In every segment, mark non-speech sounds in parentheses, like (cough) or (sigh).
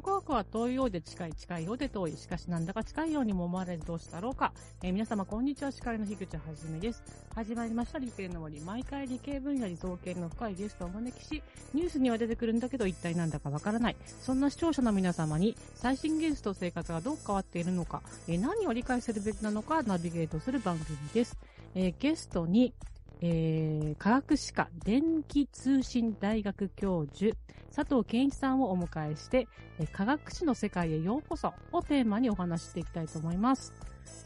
ト科学は遠いようで近い、近いようで遠い。しかしなんだか近いようにも思われるどうしたろうか。えー、皆様こんにちは、司会の樋口はじめです。始まりました理系の森。毎回理系分野に造形の深いゲストをお招きし、ニュースには出てくるんだけど一体なんだかわからない。そんな視聴者の皆様に最新技術と生活がどう変わっているのか、えー、何を理解するべきなのかナビゲートする番組です。えー、ゲストに、えー、科学史家電気通信大学教授、佐藤健一さんをお迎えして、え科学史の世界へようこそをテーマにお話していきたいと思います。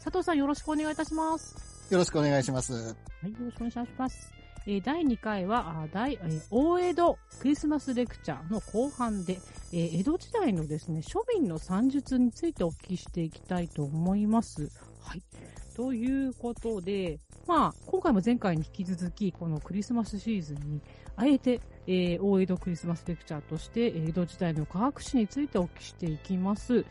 佐藤さんよろしくお願いいたします。よろしくお願いします。はい、よろしくお願いします。え第2回は、大、えー、大江戸クリスマスレクチャーの後半で、えー、江戸時代のですね、庶民の算術についてお聞きしていきたいと思います。はい。ということで、まあ、今回も前回に引き続き、このクリスマスシーズンに、あえて、えー、大江戸クリスマスレクチャーとして、江戸時代の科学史についてお聞きしていきます。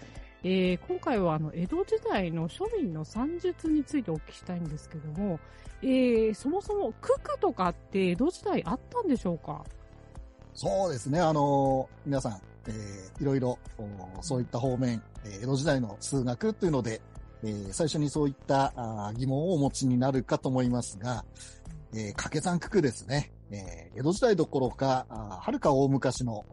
えー、今回はあの、江戸時代の庶民の算術についてお聞きしたいんですけども、えー、そもそも、九九とかって江戸時代あったんでしょうか？そうですね、あのー、皆さん、えー、いろいろ、そういった方面、えー、江戸時代の数学というので、えー、最初にそういったあ疑問をお持ちになるかと思いますが、えー、掛け算九九ですね。えー、江戸時代どころか、はるか大昔の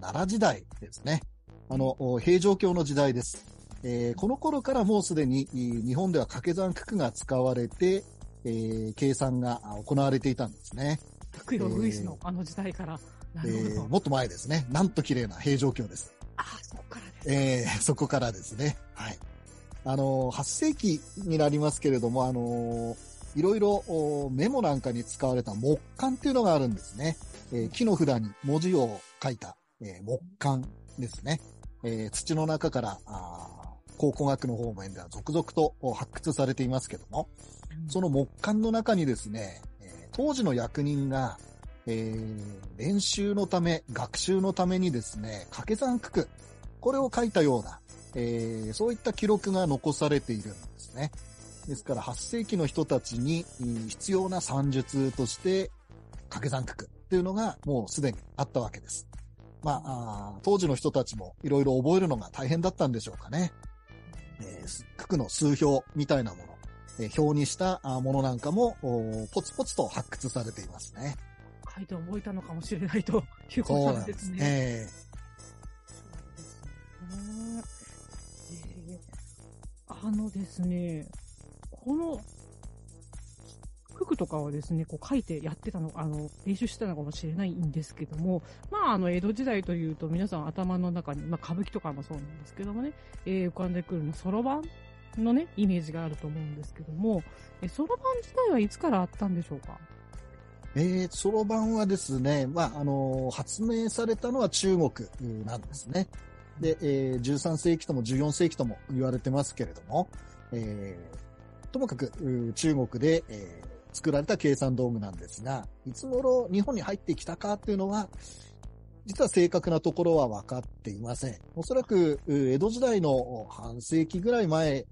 奈良時代ですね。あの、平城京の時代です。えー、この頃からもうすでに日本では掛け算九九が使われて、えー、計算が行われていたんですね。福洋ウイスのあの時代から。えー、もっと前ですね。なんと綺麗な平城京です。ああ、そこからです、ね。えー、そこからですね。はい。あの、8世紀になりますけれども、あの、いろいろメモなんかに使われた木簡っていうのがあるんですね。えー、木の札に文字を書いた、えー、木簡ですね。えー、土の中から考古学の方面では続々と発掘されていますけども、その木簡の中にですね、え当時の役人が、えー、練習のため、学習のためにですね、掛け算九九、これを書いたような、えー、そういった記録が残されているんですね。ですから8世紀の人たちに必要な算術として掛け算九九っていうのがもうすでにあったわけです。まあ、あ当時の人たちもいろいろ覚えるのが大変だったんでしょうかね。えー、九九の数表みたいなもの、えー、表にしたものなんかもポツポツと発掘されていますね。書いて覚えたのかもしれないということなんですね。すえーあのですね、この、服とかはですね、こう書いてやってたの、あの、練習してたのかもしれないんですけども、まあ、あの、江戸時代というと皆さん頭の中に、まあ、歌舞伎とかもそうなんですけどもね、えー、浮かんでくるの、そろばんのね、イメージがあると思うんですけども、え、そろばん自体はいつからあったんでしょうか？えー、そろばんはですね、まあ、あのー、発明されたのは中国なんですね。で、えー、13世紀とも14世紀とも言われてますけれども、えー、ともかく中国で、えー、作られた計算道具なんですが、いつ頃日本に入ってきたかっていうのは、実は正確なところは分かっていません。おそらく、江戸時代の半世紀ぐらい前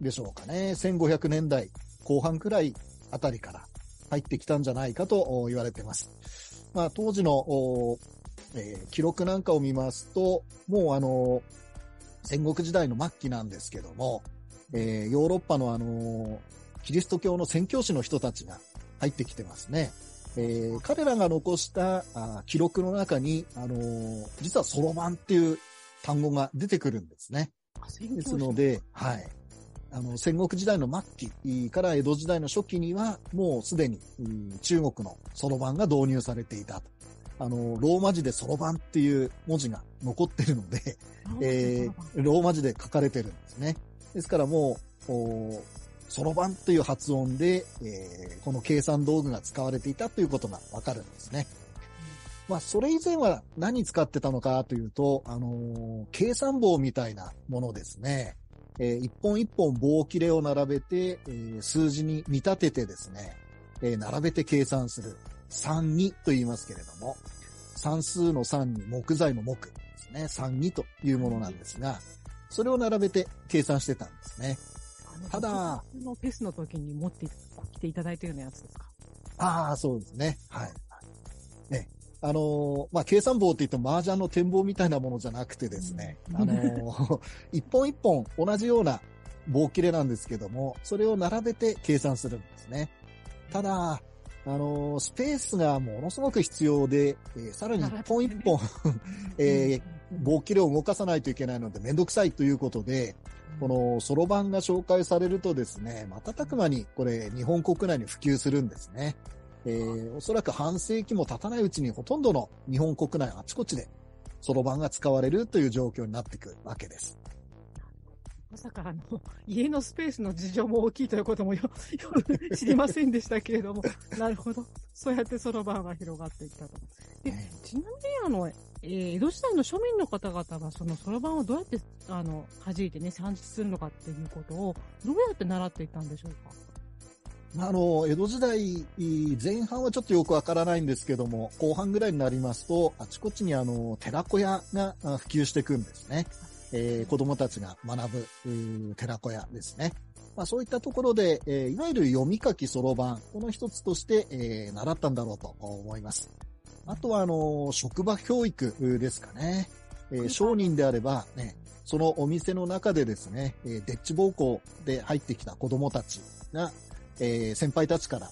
でしょうかね。1500年代後半くらいあたりから入ってきたんじゃないかと言われています。まあ、当時のえー、記録なんかを見ますと、もうあの、戦国時代の末期なんですけども、えー、ヨーロッパのあの、キリスト教の宣教師の人たちが入ってきてますね。えー、彼らが残したあ記録の中に、あのー、実はそろばんっていう単語が出てくるんですね。ですので、はい。あの、戦国時代の末期から江戸時代の初期には、もうすでに中国のそろばんが導入されていたとあの、ローマ字でそろばんっていう文字が残ってるので、(laughs) えー、ローマ字で書かれてるんですね。ですからもう、そろばんという発音で、えー、この計算道具が使われていたということがわかるんですね。まあ、それ以前は何使ってたのかというと、あのー、計算棒みたいなものですね。えー、一本一本棒切れを並べて、えー、数字に見立ててですね、えー、並べて計算する。三二と言いますけれども、算数の3に木材の木ですね。三二というものなんですが、それを並べて計算してたんですね。ただ、のフェスの時に持ってきていただいたようなやつですか？ああ、そうですね。はい。ね。あの、まあ、計算棒って言っても麻雀の展望みたいなものじゃなくてですね、あの、(laughs) 一本一本同じような棒切れなんですけども、それを並べて計算するんですね。ただ、あの、スペースがものすごく必要で、えー、さらに一本一本、(laughs) えー、棒切れを動かさないといけないのでめんどくさいということで、このそろばんが紹介されるとですね、瞬く間にこれ日本国内に普及するんですね。えー、おそらく半世紀も経たないうちにほとんどの日本国内あちこちでそろばんが使われるという状況になっていくわけです。まさか、あの、(laughs) 家のスペースの事情も大きいということもよ、よ知りませんでしたけれども、(laughs) なるほど。そうやってそろばんが広がっていったと。で、ちなみに、あの、えー、江戸時代の庶民の方々が、そのそろばんをどうやって、あの、弾いてね、算出するのかっていうことを、どうやって習っていったんでしょうか？あの、江戸時代前半はちょっとよくわからないんですけども、後半ぐらいになりますと、あちこちにあの、寺子屋が普及していくんですね。えー、子供たちが学ぶ、寺子屋ですね。まあそういったところで、えー、いわゆる読み書きそろばん、この一つとして、えー、習ったんだろうと思います。あとは、あの、職場教育ですかね。えー、商人であれば、ね、そのお店の中でですね、えー、デッチ暴行で入ってきた子供たちが、えー、先輩たちから、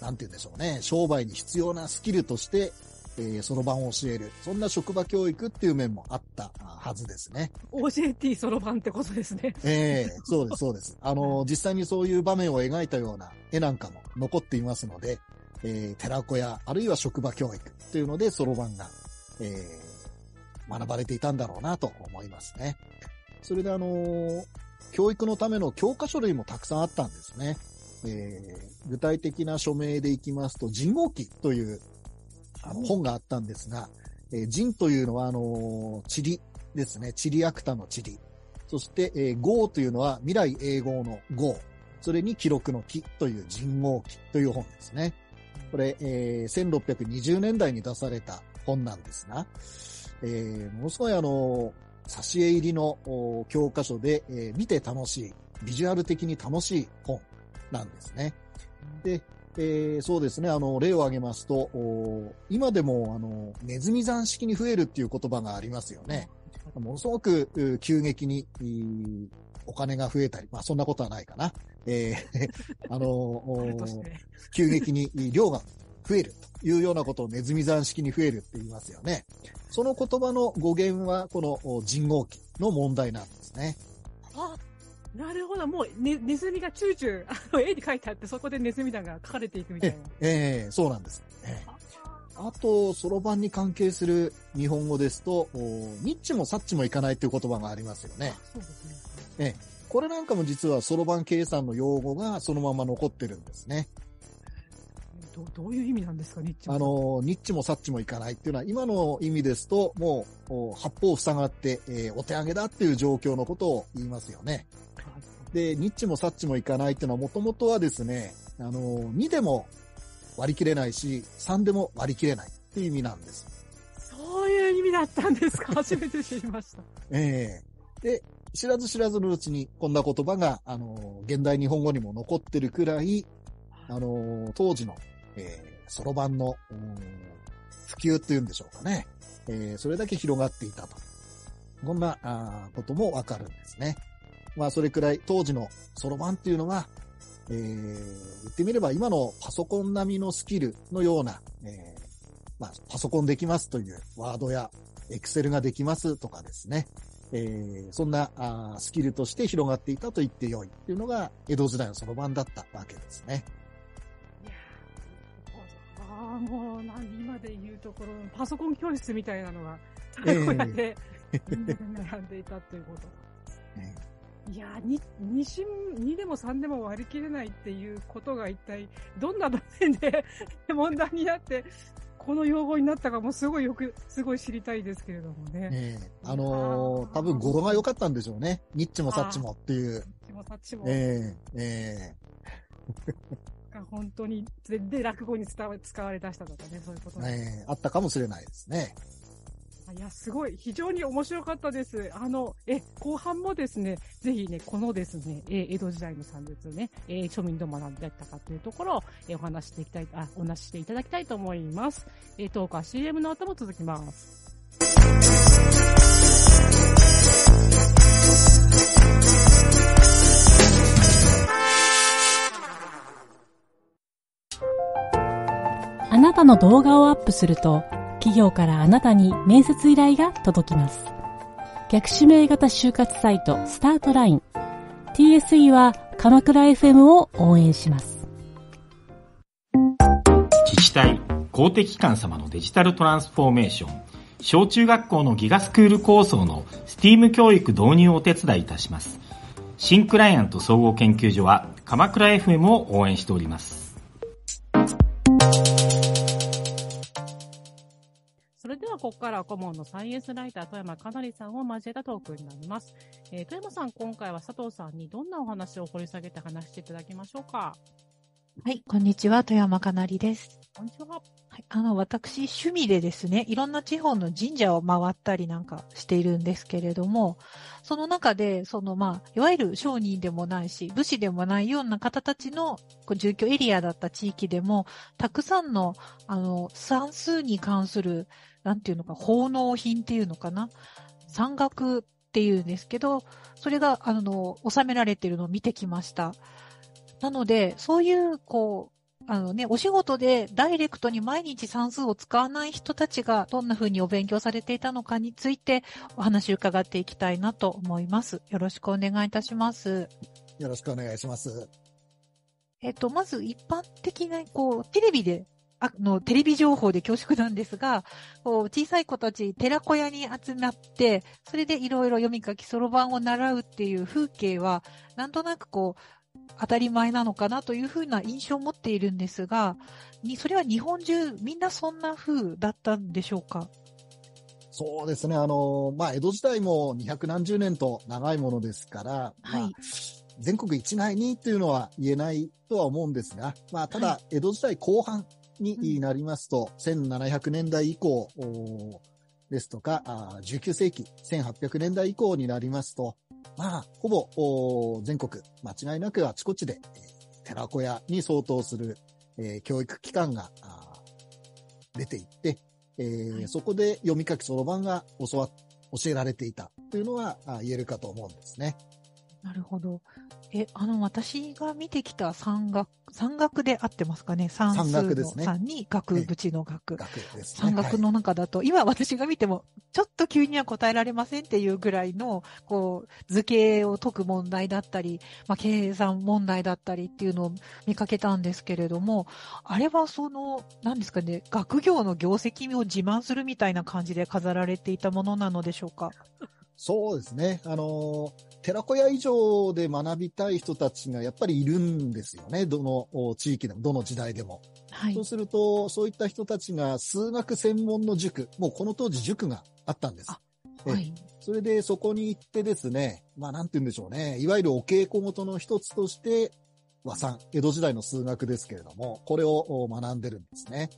なんて言うんでしょうね、商売に必要なスキルとして、えー、そろばんを教える。そんな職場教育っていう面もあったはずですね。OJT そろばんってことですね。ええー、そうです、そうです。あの、実際にそういう場面を描いたような絵なんかも残っていますので、えー、寺子屋、あるいは職場教育というので、そろばんが、えー、学ばれていたんだろうなと思いますね。それであのー、教育のための教科書類もたくさんあったんですね。えー、具体的な署名でいきますと、人号記というあの本があったんですが、えー、人というのは、あのー、地理ですね。地理アクタの地理。そして、えー、というのは未来英語の号。それに記録の記という人号記という本ですね。これ、えー、1620年代に出された本なんですが、えー、ものすごいあの、挿絵入りの教科書で、えー、見て楽しい、ビジュアル的に楽しい本なんですね。で、えー、そうですね、あの、例を挙げますと、今でも、あの、ネズミ山式に増えるっていう言葉がありますよね。ものすごく急激に、お金が増えたり、まあそんなことはないかな。えー、(laughs) あの、急激に量が増えるというようなことをネズミ山式に増えるって言いますよね。その言葉の語源はこの人号機の問題なんですね。あ、なるほど。もう、ね、ネズミがチューチュー、あの、絵に書いてあって、そこでネズミ団が書かれていくみたいな。ええー、そうなんです。えーあと、そろばんに関係する日本語ですと、ニッチもサッチもいかないという言葉がありますよね。そうですね。ええ、これなんかも実はそろばん計算の用語がそのまま残ってるんですね。どどういう意味なんですか、ニッチも。あの、ニッチもサッチもいかないっていうのは、今の意味ですと、もう、八方塞がって、えー、お手上げだっていう状況のことを言いますよね。で、ニッチもサッチもいかないっていうのは、もともとはですね、あの、2でも割り切れないし、3でも割り切れないっていう意味なんです。そういう意味だったんですか？(laughs) 初めて知りました。ええー、で、知らず知らずのうちにこんな言葉が、あの、現代日本語にも残ってるくらい、あの、当時の、えー、そろばんの、普及っていうんでしょうかね。えー、それだけ広がっていたと。こんなあこともわかるんですね。まあ、それくらい当時のそろばんっていうのは、えー、言ってみれば今のパソコン並みのスキルのような、えー、まあ、パソコンできますというワードやエクセルができますとかですね、えー、そんなあスキルとして広がっていたと言ってよいっていうのが江戸時代のそろばんだったわけですね。もう何、今で言うところ、パソコン教室みたいなのが、こうやって、並んでいたということ。いやー、2、2, 2でも3でも割り切れないっていうことが一体どんな場面で (laughs) 問題になって、この用語になったかもすごいよく、すごい知りたいですけれどもね。ええー、あのー、多分語呂が良かったんでしょうね。ニッチもサッチもっていう。ニッチもサッチも。ええー、ええー。本当に、で、落語に伝わ使われ出したとかね、そういうこと、ね。あったかもしれないですね。いや、すごい。非常に面白かったです。あの、え、後半もですね、ぜひね、このですね、え、江戸時代の産物ね、え庶民どう学んでったかというところを、えお話していきたい、あ、お話していただきたいと思います。えトークは CM の後も続きます。たの動画をアップすると、企業からあなたに面接依頼が届きます。逆指名型就活サイトスタートライン TSE は鎌倉 FM を応援します。自治体、公的機関様のデジタルトランスフォーメーション、小中学校のギガスクール構想の STEAM 教育導入をお手伝いいたします。新クライアント総合研究所は鎌倉 FM を応援しております。ここからは顧問のサイエンスライター、富山かなりさんを交えたトークになります。えー、富山さん、今回は佐藤さんにどんなお話を掘り下げて話していただきましょうか？はい、こんにちは、富山かなりです。こんにちは。はい、あの、私、趣味でですね、いろんな地方の神社を回ったりなんかしているんですけれども、その中で、その、まあ、いわゆる商人でもないし、武士でもないような方たちのこう住居エリアだった地域でも、たくさんの、あの、算数に関するなんていうのか、奉納品っていうのかな？山岳っていうんですけど、それが、あの、収められているのを見てきました。なので、そういう、こう、あのね、お仕事でダイレクトに毎日算数を使わない人たちがどんな風にお勉強されていたのかについてお話を伺っていきたいなと思います。よろしくお願いいたします。よろしくお願いします。えっと、まず一般的な、こう、テレビであの、テレビ情報で恐縮なんですが、小さい子たち、寺子屋に集まって、それでいろいろ読み書き、そろばんを習うっていう風景は、なんとなくこう、当たり前なのかなというふうな印象を持っているんですが、に、それは日本中みんなそんな風だったんでしょうか？そうですね。あの、まあ、江戸時代も二百何十年と長いものですから、はい。まあ全国一概にというのは言えないとは思うんですが、まあ、ただ、江戸時代後半、になりますと、うん、1700年代以降ですとか、19世紀、1800年代以降になりますと、まあ、ほぼ全国、間違いなくあちこちで、寺子屋に相当する、えー、教育機関が出ていって、えーはい、そこで読み書きそろばんが教わ教えられていたというのは言えるかと思うんですね。なるほど。え、あの、私が見てきた山岳、山岳で合ってますかね？算数の3に学部の学。学です、ね。山岳の中だと、はい、今私が見ても、ちょっと急には答えられませんっていうぐらいの、こう、図形を解く問題だったり、まあ、計算問題だったりっていうのを見かけたんですけれども、あれはその、何ですかね、学業の業績を自慢するみたいな感じで飾られていたものなのでしょうか？そうですね。あの、寺子屋以上で学びたい人たちがやっぱりいるんですよね。どの地域でも、どの時代でも。はい、そうすると、そういった人たちが数学専門の塾、もうこの当時塾があったんです。はい、それでそこに行ってですね、まあなんて言うんでしょうね。いわゆるお稽古事の一つとして、和算、江戸時代の数学ですけれども、これを学んでるんですね。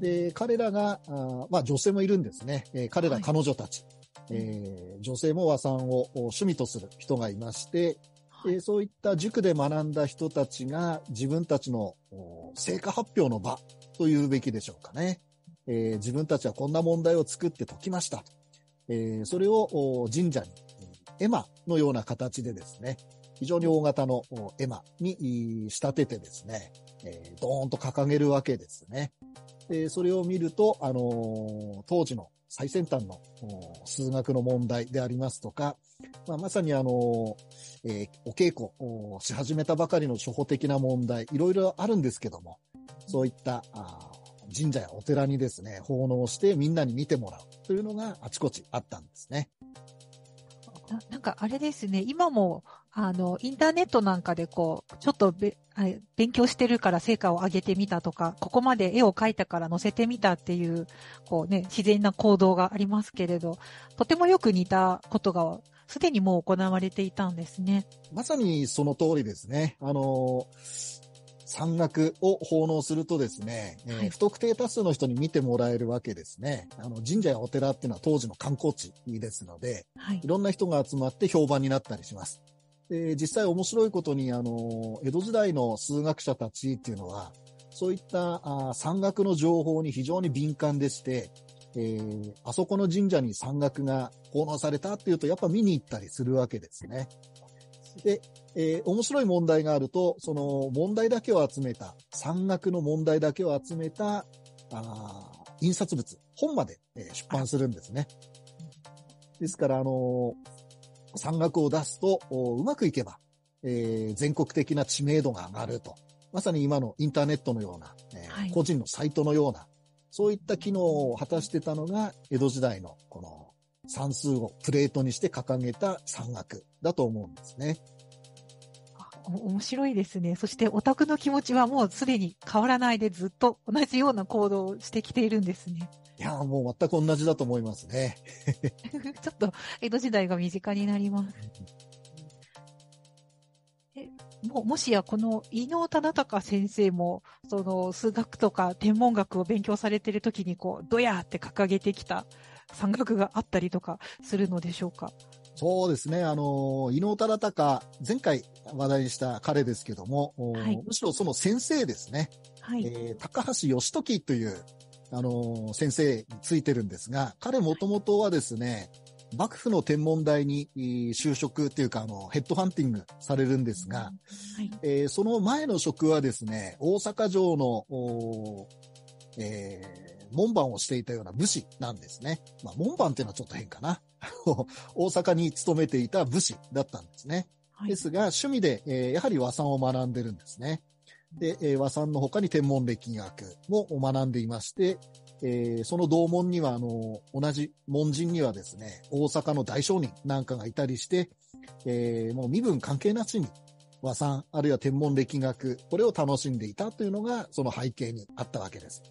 で、彼らが、あまあ女性もいるんですね。えー、彼ら、彼女たち。えー、女性も和算を趣味とする人がいまして、はい、えー、そういった塾で学んだ人たちが自分たちの成果発表の場というべきでしょうかね。えー、自分たちはこんな問題を作って解きました。えー、それを神社に絵馬のような形でですね、非常に大型の絵馬に仕立ててですね、えー、ドーンと掲げるわけですね。でそれを見ると、あのー、当時の最先端の数学の問題でありますとか、まあ、まさにあの、えー、お稽古をし始めたばかりの初歩的な問題、いろいろあるんですけども、そういったあ神社やお寺にですね、奉納してみんなに見てもらうというのがあちこちあったんですね。ななんかあれですね、今もあの、インターネットなんかでこう、ちょっとべ勉強してるから成果を上げてみたとか、ここまで絵を描いたから載せてみたっていう、こうね、自然な行動がありますけれど、とてもよく似たことが、すでにもう行われていたんですね。まさにその通りですね。あの、山岳を奉納するとですね、えーはい不特定多数の人に見てもらえるわけですね。あの、神社やお寺っていうのは当時の観光地ですので、はいい。ろんな人が集まって評判になったりします。で実際面白いことに、あの、江戸時代の数学者たちっていうのは、そういったあ山岳の情報に非常に敏感でして、えーあそこの神社に山岳が奉納されたっていうと、やっぱ見に行ったりするわけですね。で、えー面白い問題があると、その問題だけを集めた、山岳の問題だけを集めた、あ印刷物、本まで、えー出版するんですね。ですから、あのー山岳を出すと、おうまくいけば、えー全国的な知名度が上がると。まさに今のインターネットのような、えーはい個人のサイトのような、そういった機能を果たしてたのが、江戸時代のこの算数をプレートにして掲げた山岳だと思うんですね。面白いですね。そしてオタクの気持ちはもうすでに変わらないでずっと同じような行動をしてきているんですね。いやー、もう全く同じだと思いますね。(laughs) ちょっと江戸時代が身近になります。えももしやこの伊能忠敬先生も、その数学とか天文学を勉強されているときに、こう、ドヤーって掲げてきた山岳があったりとかするのでしょうか？そうですね。あの、伊能忠敬、前回話題にした彼ですけども、おはいむしろその先生ですね。はい。えー高橋義時という、あの先生についてるんですが、彼もともとはですね、幕府の天文台にえー就職っていうか、あの、ヘッドハンティングされるんですが、はい。えーその前の職はですね、大阪城の、えー門番をしていたような武士なんですね。まあ、門番っていうのはちょっと変かな。(laughs) 大阪に勤めていた武士だったんですね。はいですが、趣味で、えーやはり和算を学んでるんですね。で、えー和算の他に天文歴学も学んでいまして、えーその同門には、あの、同じ門人にはですね、大阪の大商人なんかがいたりして、えーもう身分関係なしに和算、あるいは天文歴学、これを楽しんでいたというのが、その背景にあったわけです。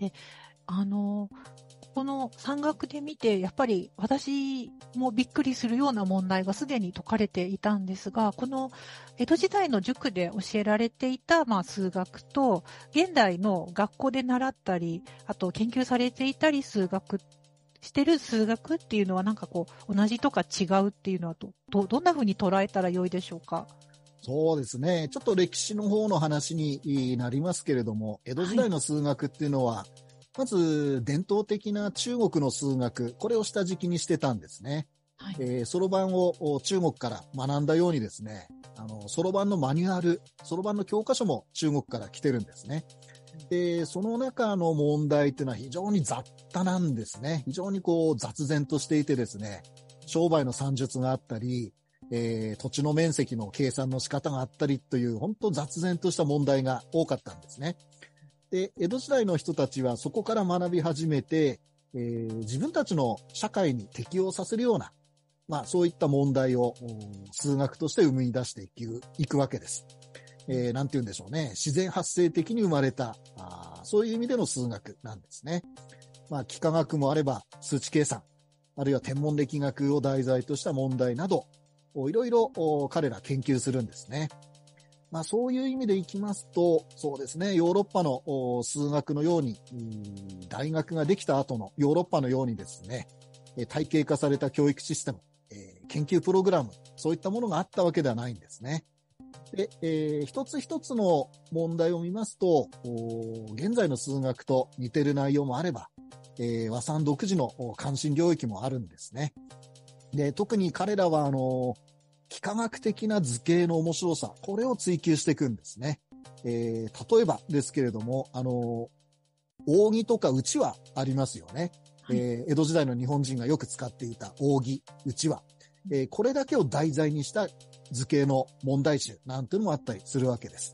で、あの、この山岳で見て、やっぱり私もびっくりするような問題がすでに解かれていたんですが、この江戸時代の塾で教えられていた、まあ、数学と、現代の学校で習ったり、あと研究されていたり数学、してる数学っていうのはなんかこう、同じとか違うっていうのはど、どどんな風に捉えたらよいでしょうか？そうですね。ちょっと歴史の方の話になりますけれども、江戸時代の数学っていうのは、まず伝統的な中国の数学、これを下敷きにしてたんですね。そろばんをお中国から学んだようにですね、あの、そろばんのマニュアル、そろばんの教科書も中国から来てるんですね。で、その中の問題っていうのは非常に雑多なんですね。非常にこう雑然としていてですね、商売の算術があったり、えー土地の面積の計算の仕方があったりという、本当雑然とした問題が多かったんですね。で、江戸時代の人たちはそこから学び始めて、えー自分たちの社会に適応させるような、まあそういった問題を数学として生み出していくいくわけです。えーて言うんでしょうね。自然発生的に生まれた、あそういう意味での数学なんですね。まあ、幾何学もあれば、数値計算、あるいは天文歴学を題材とした問題など、いろいろ彼ら研究するんですね。まあ、そういう意味でいきますと、そうですね、ヨーロッパの数学のように、大学ができた後のヨーロッパのようにですね、体系化された教育システム、研究プログラム、そういったものがあったわけではないんですね。で、えー一つ一つの問題を見ますと、現在の数学と似てる内容もあれば、えー和算独自の関心領域もあるんですね。で、特に彼らは、あの、幾何学的な図形の面白さ、これを追求していくんですね。えー例えばですけれども、あの、扇とかうちわありますよね。はいえー江戸時代の日本人がよく使っていた扇、うちわ。えーこれだけを題材にした図形の問題集なんていうのもあったりするわけです。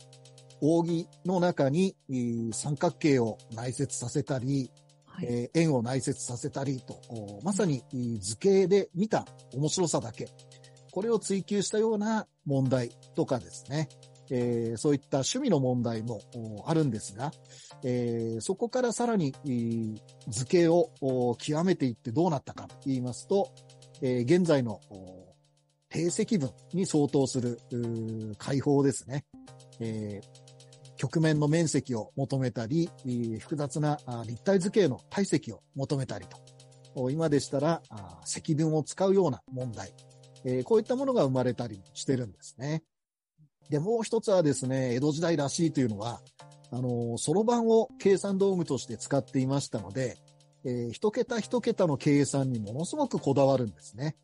扇の中にえー三角形を内接させたり、はい。えー円を内接させたりと、おまさにえー図形で見た面白さだけ、これを追求したような問題とかですね、えーそういった趣味の問題もあるんですが、えーそこからさらに図形を極めていってどうなったかと言いますと、えー現在の定積分に相当する解放ですね。えー曲面の面積を求めたり、複雑な立体図形の体積を求めたりと、今でしたら積分を使うような問題、えー、こういったものが生まれたりしてるんですね。で、もう一つはですね、江戸時代らしいというのは、あの、そろばんを計算道具として使っていましたので、えー、一桁一桁の計算にものすごくこだわるんですね。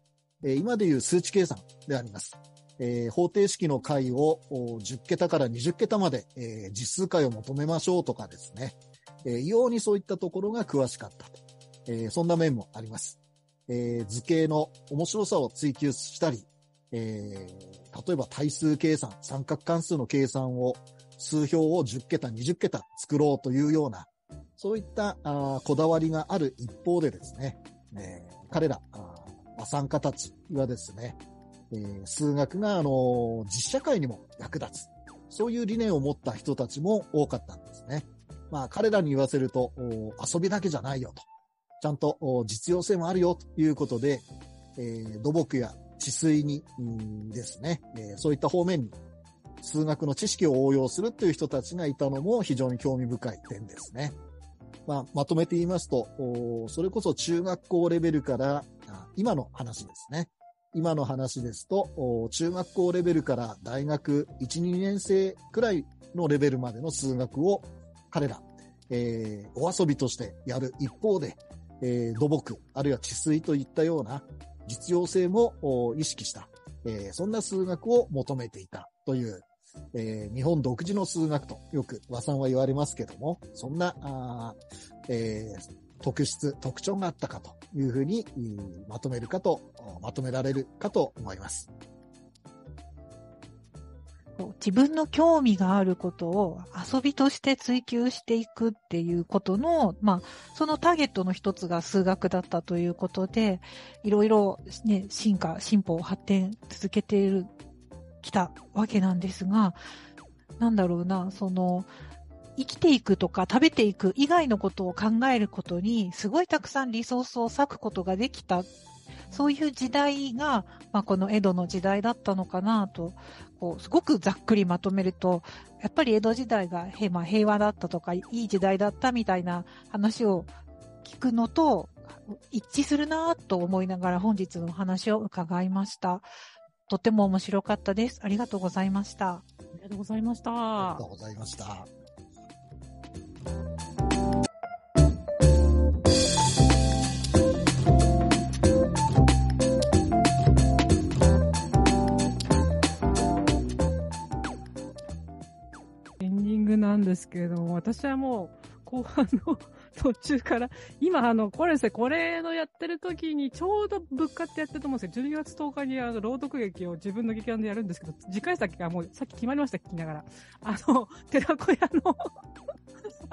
えー、今でいう数値計算であります。えー、方程式の解を10桁から20桁まで、えー、実数解を求めましょうとかですね、えー、異様にそういったところが詳しかったと、えー、そんな面もあります。えー、図形の面白さを追求したり、えー、例えば対数計算、三角関数の計算を数表を10桁、20桁作ろうというような、そういったあこだわりがある一方でですね、えー、彼ら、和算家たちはですね、えー、数学が、あの実社会にも役立つ。そういう理念を持った人たちも多かったんですね。まあ、彼らに言わせると、遊びだけじゃないよと。ちゃんと実用性もあるよということで、えー、土木や治水にですね、えー、そういった方面に数学の知識を応用するという人たちがいたのも非常に興味深い点ですね。まあ、まとめて言いますと、それこそ中学校レベルから今の話ですね。今の話ですと、中学校レベルから大学1、2年生くらいのレベルまでの数学を彼ら、えー、お遊びとしてやる一方で、えー、土木、あるいは治水といったような実用性も意識した、えー、そんな数学を求めていたという、えー、日本独自の数学とよく和さんは言われますけども、そんな、あえー、特質、特徴があったかというふうにまとめるかと、まとめられるかと思います。自分の興味があることを遊びとして追求していくっていうことの、まあ、そのターゲットの一つが数学だったということで、いろいろね、進化、進歩を、発展続けている、きたわけなんですが、なんだろうな、その、生きていくとか食べていく以外のことを考えることに、すごいたくさんリソースを割くことができた。そういう時代が、まあ、この江戸の時代だったのかなと、こう、すごくざっくりまとめると、やっぱり江戸時代が平,、まあ、平和だったとか、いい時代だったみたいな話を聞くのと、一致するなと思いながら本日の話を伺いました。とても面白かったです。ありがとうございました。ありがとうございました。ありがとうございました。グなんですけれども、私はもう後半の途中から、今、あの、これですね、これのやってる時に、ちょうど物価ってやってると思うんですよ。12月10日に、あの、朗読劇を自分の劇団でやるんですけど、次回先がもう、さっき決まりました、聞きながら。あの、寺子屋の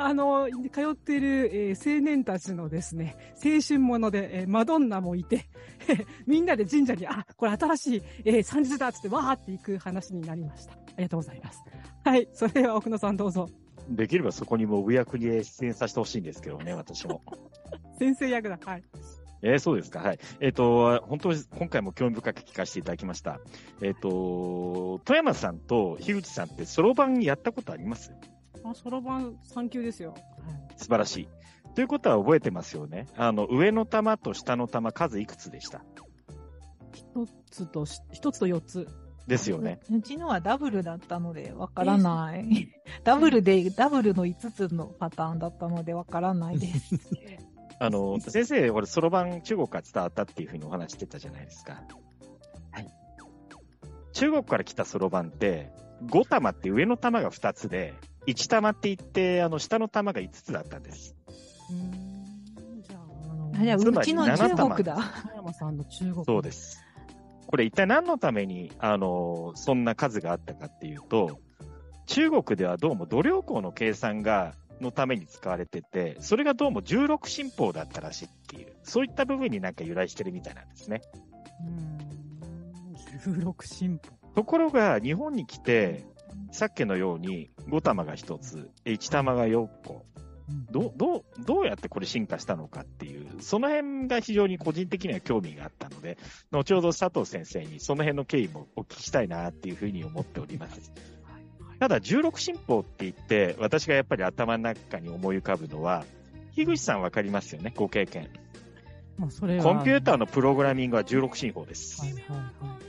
あの、通っている、えー、青年たちのですね、青春もので、えー、マドンナもいて、(laughs) みんなで神社に、あ、これ新しい、えー、三日だっつってわーって行く話になりました。ありがとうございます。はい、それでは奥野さんどうぞ。できればそこにも上役に出演させてほしいんですけどね、私も。(laughs) 先生役だ、はい。えー、そうですか。はい。えっ、ー、と、本当に今回も興味深く聞かせていただきました。えっ、ー、と、富山さんと樋口さんってそろばんやったことあります？あ、そろばん3級ですよ。素晴らしい。ということは覚えてますよね。あの、上の玉と下の玉数いくつでした？一つと、一つと四つ。ですよね。うちのはダブルだったのでわからない。(laughs) ダブルで、ダブルの5つのパターンだったのでわからないです。(laughs) あの、先生、これ、そろばん中国から伝わったっていうふうにお話してたじゃないですか。はい。中国から来たそろばんって、5玉って上の玉が2つで、1玉って言って、あの、下の玉が5つだったんです。うん。じゃあ、あじゃあうちの中国だ。山さんの中国。そうです。これ一体何のために、あの、そんな数があったかっていうと、中国ではどうも度量衡の計算が、のために使われてて、それがどうも16進法だったらしいっていう、そういった部分になんか由来してるみたいなんですね。うん、16進法。ところが、日本に来て、さっきのように5玉が1つ、1玉が4個、どどう、どうやってこれ進化したのかっていう、その辺が非常に個人的には興味があったので、後ほど佐藤先生にその辺の経緯もお聞きしたいなっていうふうに思っております。ただ、16進法って言って、私がやっぱり頭の中に思い浮かぶのは、樋口さんわかりますよね、ご経験。コンピューターの。のプログラミングは16進法です。はいはいはい。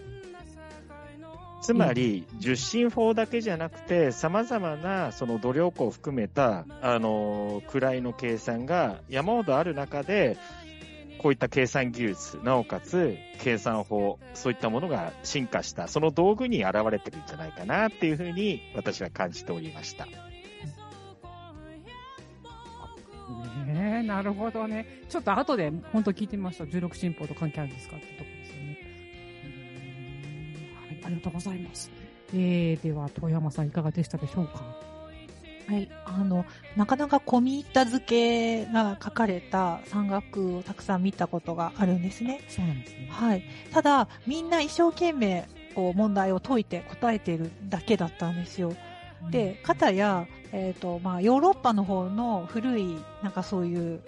つまり、10進法だけじゃなくて、様々なその度量衡を含めた、あの、位の計算が山ほどある中で、こういった計算技術、なおかつ計算法、そういったものが進化した、その道具に現れてるんじゃないかなっていうふうに私は感じておりました。ねえ、なるほどね。ちょっと後で本当聞いてみました。16進法と関係あるんですかってとこりがとうございます。えー、では、遠山さんいかがでしたでしょうか？はい。あの、なかなか込み入った図形が書かれた山岳をたくさん見たことがあるんですね。そうなんですね。はい。ただ、みんな一生懸命、こう、問題を解いて答えているだけだったんですよ。で、かたや、えっ、と、まあ、ヨーロッパの方の古い、なんかそういう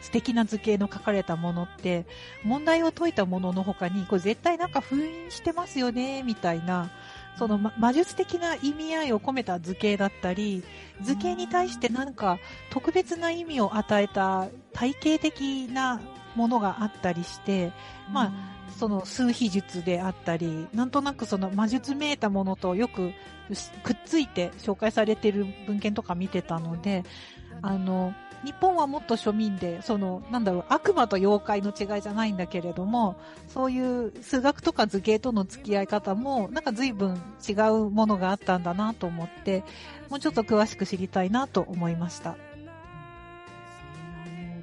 素敵な図形の書かれたものって、問題を解いたものの他に、これ絶対なんか封印してますよね、みたいな、その、ま魔術的な意味合いを込めた図形だったり、図形に対してなんか特別な意味を与えた体系的なものがあったりして、まあ、その数秘術であったり、なんとなくその魔術めいたものとよくくっついて紹介されている文献とか見てたので、あの、日本はもっと庶民で、その、なんだろう、悪魔と妖怪の違いじゃないんだけれども、そういう数学とか図形との付き合い方も、なんか随分違うものがあったんだなと思って、もうちょっと詳しく知りたいなと思いました。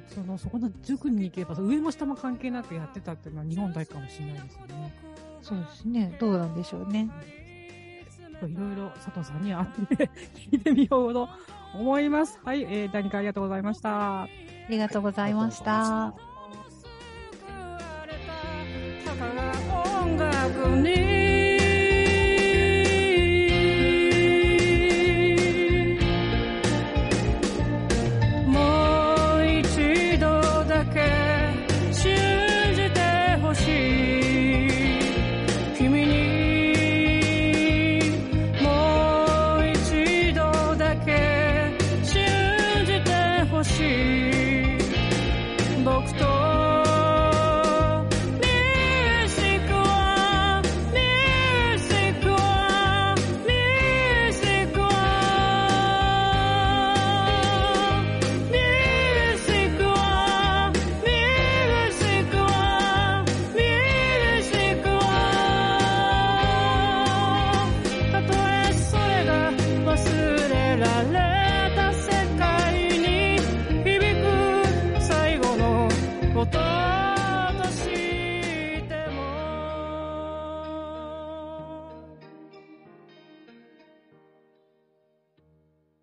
その、そこの塾に行けば、上も下も関係なくやってたっていうのは日本大かもしれないですよね。そうですね。どうなんでしょうね。いろいろ佐藤さんに会って (laughs) 聞いてみようと思います。はい、えー、第2回ありがとうございました。ありがとうございました。たか